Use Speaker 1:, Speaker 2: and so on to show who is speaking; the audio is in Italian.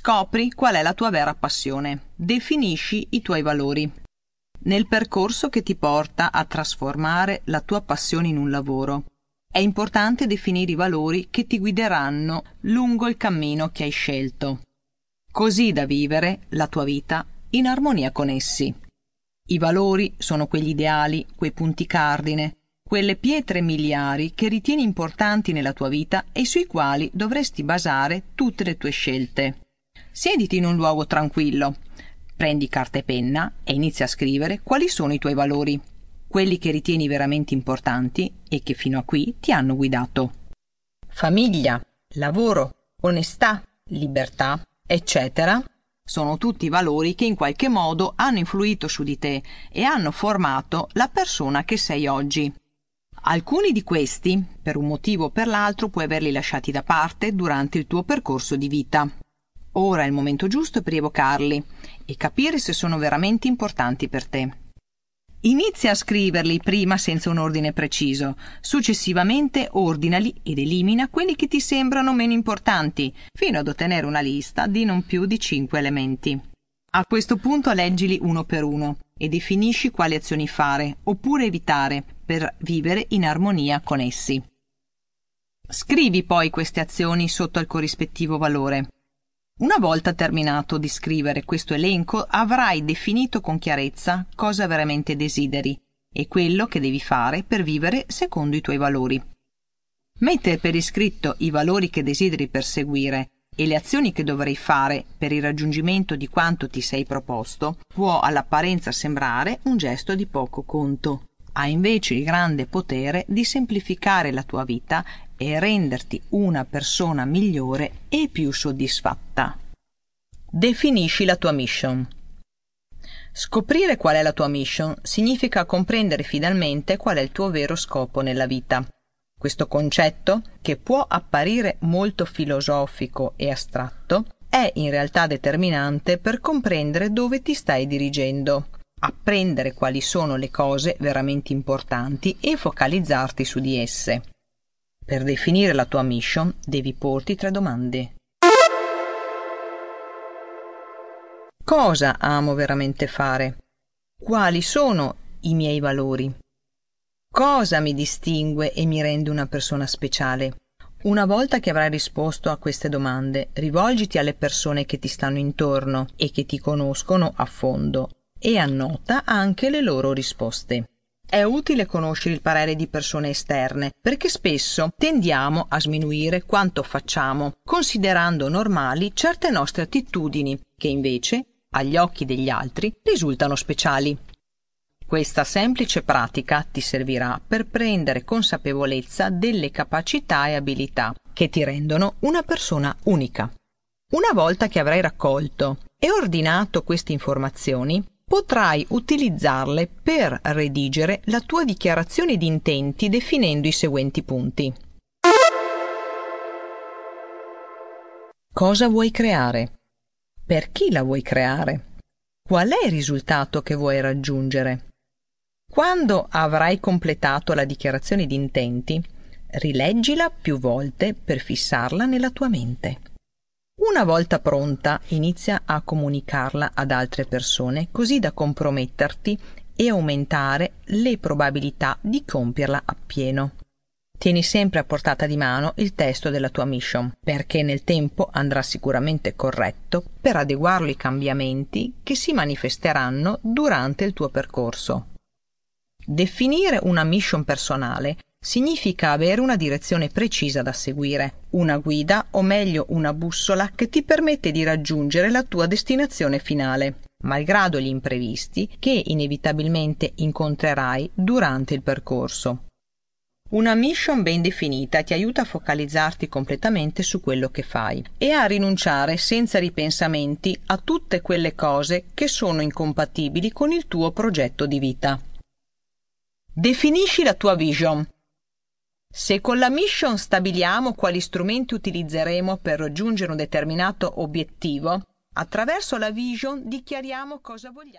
Speaker 1: Scopri qual è la tua vera passione. Definisci i tuoi valori. Nel percorso che ti porta a trasformare la tua passione in un lavoro, è importante definire i valori che ti guideranno lungo il cammino che hai scelto, così da vivere la tua vita in armonia con essi. I valori sono quegli ideali, quei punti cardine, quelle pietre miliari che ritieni importanti nella tua vita e sui quali dovresti basare tutte le tue scelte. Siediti in un luogo tranquillo, prendi carta e penna e inizia a scrivere quali sono i tuoi valori, quelli che ritieni veramente importanti e che fino a qui ti hanno guidato. Famiglia, lavoro, onestà, libertà, eccetera, sono tutti valori che in qualche modo hanno influito su di te e hanno formato la persona che sei oggi. Alcuni di questi, per un motivo o per l'altro, puoi averli lasciati da parte durante il tuo percorso di vita. Ora è il momento giusto per evocarli e capire se sono veramente importanti per te. Inizia a scriverli prima senza un ordine preciso, successivamente ordinali ed elimina quelli che ti sembrano meno importanti, fino ad ottenere una lista di non più di cinque elementi. A questo punto leggili uno per uno e definisci quali azioni fare oppure evitare per vivere in armonia con essi. Scrivi poi queste azioni sotto il corrispettivo valore. Una volta terminato di scrivere questo elenco avrai definito con chiarezza cosa veramente desideri e quello che devi fare per vivere secondo i tuoi valori. Mettere per iscritto i valori che desideri perseguire e le azioni che dovrai fare per il raggiungimento di quanto ti sei proposto può all'apparenza sembrare un gesto di poco conto. Ha invece il grande potere di semplificare la tua vita e renderti una persona migliore e più soddisfatta. Definisci la tua mission. Scoprire qual è la tua mission significa comprendere finalmente qual è il tuo vero scopo nella vita. Questo concetto, che può apparire molto filosofico e astratto, è in realtà determinante per comprendere dove ti stai dirigendo, apprendere quali sono le cose veramente importanti e focalizzarti su di esse. Per definire la tua mission devi porti tre domande. Cosa amo veramente fare? Quali sono i miei valori? Cosa mi distingue e mi rende una persona speciale? Una volta che avrai risposto a queste domande, rivolgiti alle persone che ti stanno intorno e che ti conoscono a fondo e annota anche le loro risposte. È utile conoscere il parere di persone esterne, perché spesso tendiamo a sminuire quanto facciamo, considerando normali certe nostre attitudini, che invece, agli occhi degli altri, risultano speciali. Questa semplice pratica ti servirà per prendere consapevolezza delle capacità e abilità che ti rendono una persona unica. Una volta che avrai raccolto e ordinato queste informazioni, potrai utilizzarle per redigere la tua dichiarazione di intenti definendo i seguenti punti. Cosa vuoi creare? Per chi la vuoi creare? Qual è il risultato che vuoi raggiungere? Quando avrai completato la dichiarazione di intenti, rileggila più volte per fissarla nella tua mente. Una volta pronta, inizia a comunicarla ad altre persone così da comprometterti e aumentare le probabilità di compierla appieno. Tieni sempre a portata di mano il testo della tua mission, perché nel tempo andrà sicuramente corretto per adeguarlo ai cambiamenti che si manifesteranno durante il tuo percorso. Definire una mission personale significa avere una direzione precisa da seguire, una guida o meglio una bussola che ti permette di raggiungere la tua destinazione finale, malgrado gli imprevisti che inevitabilmente incontrerai durante il percorso. Una mission ben definita ti aiuta a focalizzarti completamente su quello che fai e a rinunciare senza ripensamenti a tutte quelle cose che sono incompatibili con il tuo progetto di vita. Definisci la tua vision, se con la mission stabiliamo quali strumenti utilizzeremo per raggiungere un determinato obiettivo, attraverso la vision dichiariamo cosa vogliamo.